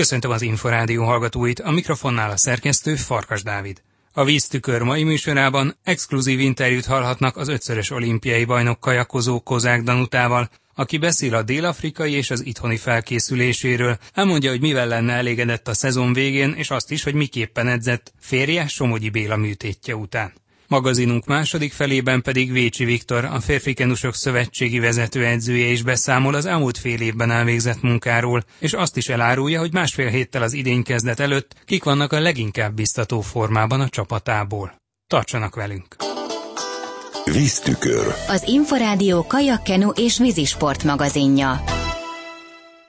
Köszöntöm az Inforádió hallgatóit, a mikrofonnál a szerkesztő Farkas Dávid. A víztükör mai műsorában exkluzív interjút hallhatnak az ötszörös olimpiai bajnok kajakozó Kozák Danutával, aki beszél a dél-afrikai és az itthoni felkészüléséről, elmondja, hogy mivel lenne elégedett a szezon végén, és azt is, hogy miképpen edzett férje Somogyi Béla műtétje után. Magazinunk második felében pedig Vécsi Viktor, a Férfi Kenusok Szövetségi vezetőedzője is beszámol az elmúlt fél évben elvégzett munkáról, és azt is elárulja, hogy másfél héttel az idény kezdet előtt kik vannak a leginkább biztató formában a csapatából. Tartsanak velünk! Víztükör. Az Inforádió kajakkenu és vízisport magazinja.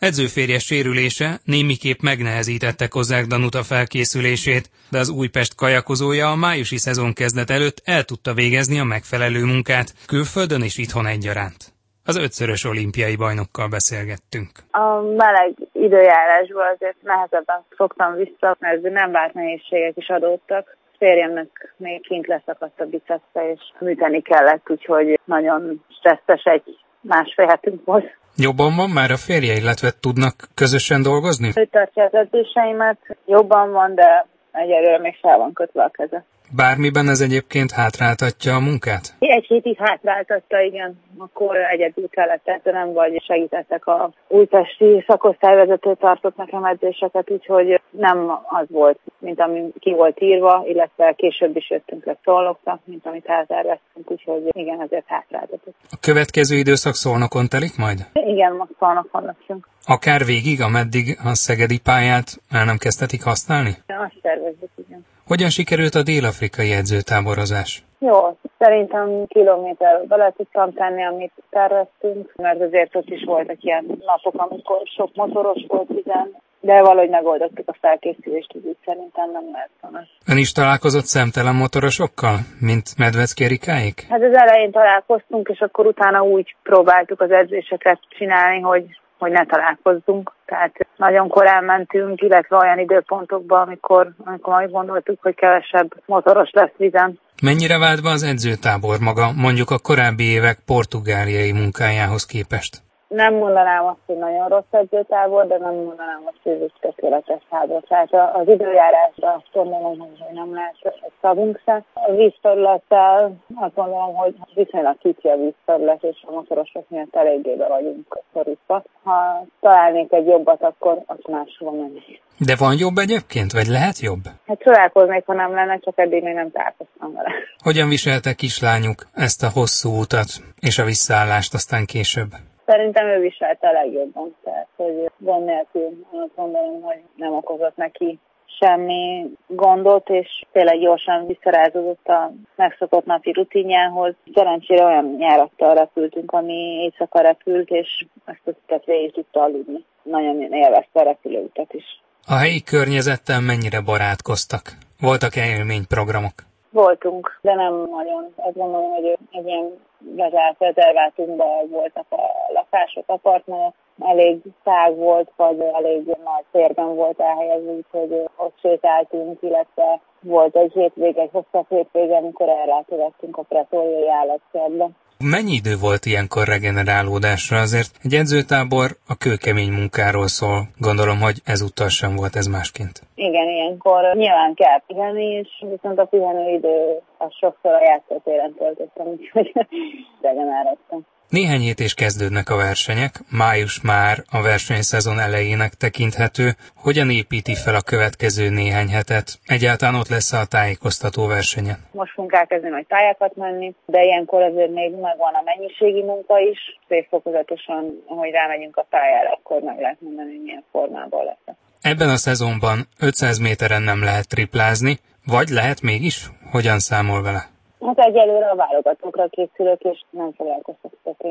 Edzőférje sérülése némiképp megnehezítette Kozák Danuta felkészülését, de az Újpest kajakozója a májusi szezon kezdet előtt el tudta végezni a megfelelő munkát, külföldön és itthon egyaránt. Az ötszörös olimpiai bajnokkal beszélgettünk. A meleg időjárásból azért nehezebben fogtam vissza, mert nem várt nehézségek is adódtak. Férjemnek még kint leszakadt a bicepsze, és műteni kellett, úgyhogy nagyon stresszes egy másfél hetünk volt. Jobban van már a férje, illetve tudnak közösen dolgozni? Ő tartja az edzéseimet, jobban van, de egyelőre még fel van kötve a keze. Bármiben ez egyébként hátráltatja a munkát? Egy hétig hátráltatta, igen. Akkor egyedül kellett nem vagy segítettek a újpesti szakosztályvezető tartott nekem edzéseket, úgyhogy nem az volt, mint ami ki volt írva, illetve később is jöttünk le szolnokra, mint amit elterveztünk, úgyhogy igen, ezért hátráltatott. A következő időszak szolnokon telik majd? Igen, most szolnokon leszünk. Akár végig, ameddig a szegedi pályát el nem kezdhetik használni? Azt tervezzük, igen. Hogyan sikerült a dél-afrikai edzőtáborozás? Jó, szerintem kilométer bele tudtam tenni, amit terveztünk, mert azért ott is voltak ilyen napok, amikor sok motoros volt, igen, de valahogy megoldottuk a felkészülést, úgy szerintem nem lehet volna. Ön is találkozott szemtelen motorosokkal, mint Medvecki Erikáik? Hát az elején találkoztunk, és akkor utána úgy próbáltuk az edzéseket csinálni, hogy hogy ne találkozzunk. Tehát nagyon korán mentünk, illetve olyan időpontokban, amikor, amikor majd gondoltuk, hogy kevesebb motoros lesz vizen. Mennyire vált be az edzőtábor maga, mondjuk a korábbi évek portugáliai munkájához képest? Nem mondanám azt, hogy nagyon rossz edzőtábor, de nem mondanám azt, hogy ez tökéletes tábor. Tehát az időjárásra azt gondolom, hogy nem lehet egy szavunk se. A vízterülettel azt gondolom, hogy viszonylag kicsi a vízterület, és a motorosok miatt eléggé be vagyunk szorítva. Ha találnék egy jobbat, akkor azt máshol mennék. De van jobb egyébként, vagy lehet jobb? Hát csodálkoznék, ha nem lenne, csak eddig még nem találkoztam vele. Hogyan viselte kislányuk ezt a hosszú utat és a visszaállást aztán később? Szerintem ő viselte a legjobban, tehát hogy gond nélkül azt gondolom, hogy nem okozott neki semmi gondot, és tényleg gyorsan visszarázódott a megszokott napi rutinjához. Szerencsére olyan nyárattal repültünk, ami éjszaka repült, és ezt a utat végig tudta aludni. Nagyon élvezte a repülőutat is. A helyi környezettel mennyire barátkoztak? Voltak-e élményprogramok? Voltunk, de nem nagyon. Azt gondolom, hogy egy ilyen bezárt rezervátumban voltak a lakások, apartmanok, elég tág volt, vagy elég nagy térben volt elhelyezve, úgyhogy ott sétáltunk, illetve volt egy hétvége, egy hosszabb hétvége, amikor ellátogattunk a pretóriai állatkertbe. Mennyi idő volt ilyenkor regenerálódásra? Azért egy edzőtábor a kőkemény munkáról szól. Gondolom, hogy ezúttal sem volt ez másként. Igen, ilyenkor nyilván kell pihenni, és viszont a pihenő idő az sokszor a játszótéren töltöttem, úgyhogy regenerálódtam. Néhány hét is kezdődnek a versenyek, május már a versenyszezon elejének tekinthető. Hogyan építi fel a következő néhány hetet? Egyáltalán ott lesz a tájékoztató versenye? Most fogunk elkezdeni majd tájakat menni, de ilyenkor azért még megvan a mennyiségi munka is. Szép fokozatosan, ahogy rámegyünk a pályára, akkor meg lehet mondani, hogy milyen formában lesz. Ebben a szezonban 500 méteren nem lehet triplázni, vagy lehet mégis? Hogyan számol vele? Hát egyelőre a válogatókra készülök, és nem foglalkoztak a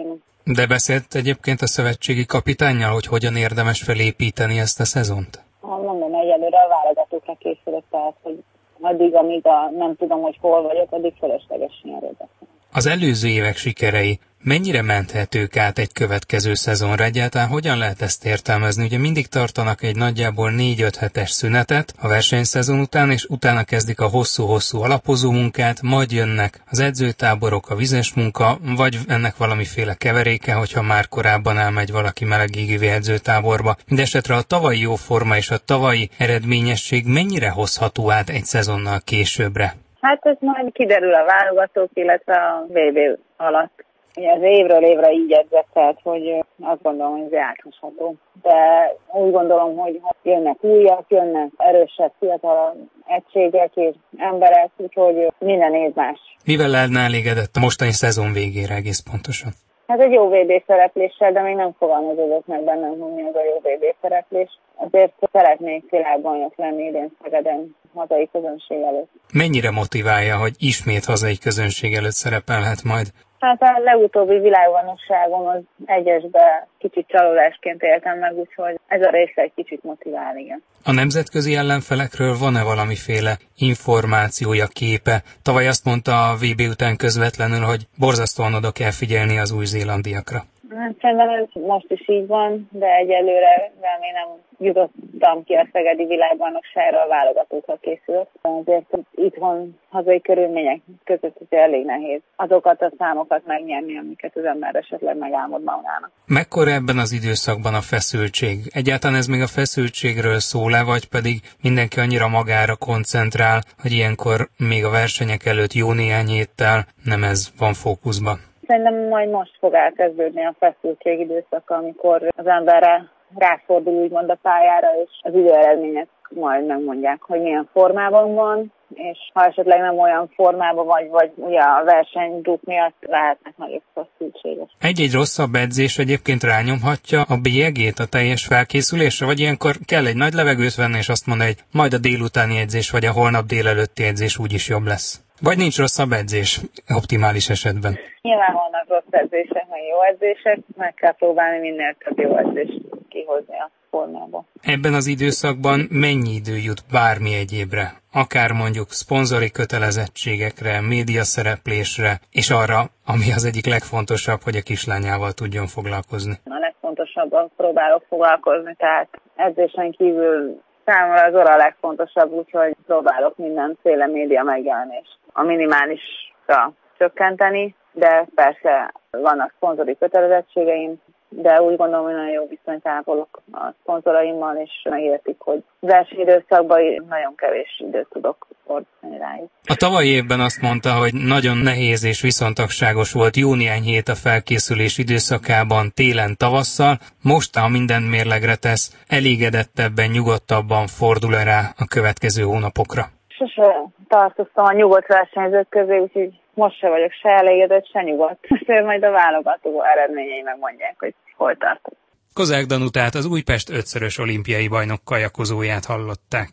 De beszélt egyébként a szövetségi kapitányjal, hogy hogyan érdemes felépíteni ezt a szezont? Hát mondom, egyelőre a válogatókra készülök, tehát hogy addig, amíg a, nem tudom, hogy hol vagyok, addig fölösleges erről Az előző évek sikerei Mennyire menthetők át egy következő szezonra egyáltalán? Hogyan lehet ezt értelmezni? Ugye mindig tartanak egy nagyjából 4-5 hetes szünetet a versenyszezon után, és utána kezdik a hosszú-hosszú alapozó munkát, majd jönnek az edzőtáborok, a vizes munka, vagy ennek valamiféle keveréke, hogyha már korábban elmegy valaki meleg égévi edzőtáborba. Mindenesetre a tavalyi jó forma és a tavalyi eredményesség mennyire hozható át egy szezonnal későbbre? Hát ez majd kiderül a válogatók, illetve a VB alatt. Ugye az évről évre így edzett, tehát hogy azt gondolom, hogy ez játszható. De úgy gondolom, hogy jönnek újak, jönnek erősebb, fiatal egységek és emberek, úgyhogy minden év más. Mivel lenne elégedett a mostani szezon végére egész pontosan? Hát egy jó VB szerepléssel, de még nem fogalmazódott meg bennem, hogy mi az a jó VB szereplés. Azért szeretnék világbajnok lenni idén Szegeden hazai közönség előtt. Mennyire motiválja, hogy ismét hazai közönség előtt szerepelhet majd? Hát a legutóbbi világbajnokságom az egyesbe kicsit csalódásként éltem meg, úgyhogy ez a része egy kicsit motivál, igen. A nemzetközi ellenfelekről van-e valamiféle információja, képe? Tavaly azt mondta a VB után közvetlenül, hogy borzasztóan oda kell figyelni az új-zélandiakra. Hát szerintem ez most is így van, de egyelőre még nem jutottam ki a Szegedi világbajnokságra, a válogatókra készülök. Azért itthon hazai körülmények között ez elég nehéz azokat a számokat megnyerni, amiket az ember esetleg megálmod magának. Mekkora ebben az időszakban a feszültség? Egyáltalán ez még a feszültségről szól-e, vagy pedig mindenki annyira magára koncentrál, hogy ilyenkor még a versenyek előtt jó néhány héttel nem ez van fókuszban? Szerintem majd most fog elkezdődni a feszültség időszaka, amikor az emberre ráfordul úgymond a pályára, és az időeredmények majd megmondják, hogy milyen formában van, és ha esetleg nem olyan formában vagy, vagy ugye a versenydúk miatt lehetnek nagyobb feszültségek. Egy-egy rosszabb edzés egyébként rányomhatja a bélyegét a teljes felkészülésre, vagy ilyenkor kell egy nagy levegőt venni, és azt mondani, hogy majd a délutáni edzés, vagy a holnap délelőtti edzés úgyis jobb lesz. Vagy nincs rosszabb edzés optimális esetben? Nyilván vannak rossz edzések, meg jó edzések, meg kell próbálni minél több jó edzést kihozni a formába. Ebben az időszakban mennyi idő jut bármi egyébre? Akár mondjuk szponzori kötelezettségekre, média szereplésre, és arra, ami az egyik legfontosabb, hogy a kislányával tudjon foglalkozni. A legfontosabban próbálok foglalkozni, tehát edzésen kívül számomra az óra a legfontosabb, úgyhogy próbálok mindenféle média megjelenést a minimálisra csökkenteni, de persze vannak szponzori kötelezettségeim, de úgy gondolom, hogy nagyon jó viszonyt ápolok a szponzoraimmal, és megértik, hogy az első időszakban nagyon kevés időt tudok fordítani rájuk. A tavalyi évben azt mondta, hogy nagyon nehéz és viszontagságos volt jó néhány hét a felkészülés időszakában, télen, tavasszal. Most, ha minden mérlegre tesz, elégedettebben, nyugodtabban fordul rá a következő hónapokra? Sose tartoztam a nyugodt versenyzők közé, úgyhogy most se vagyok se elégedett, se nyugodt. Azért majd a válogató eredményei megmondják, hogy hol tartok. Kozák Danutát az Újpest ötszörös olimpiai bajnok kajakozóját hallották.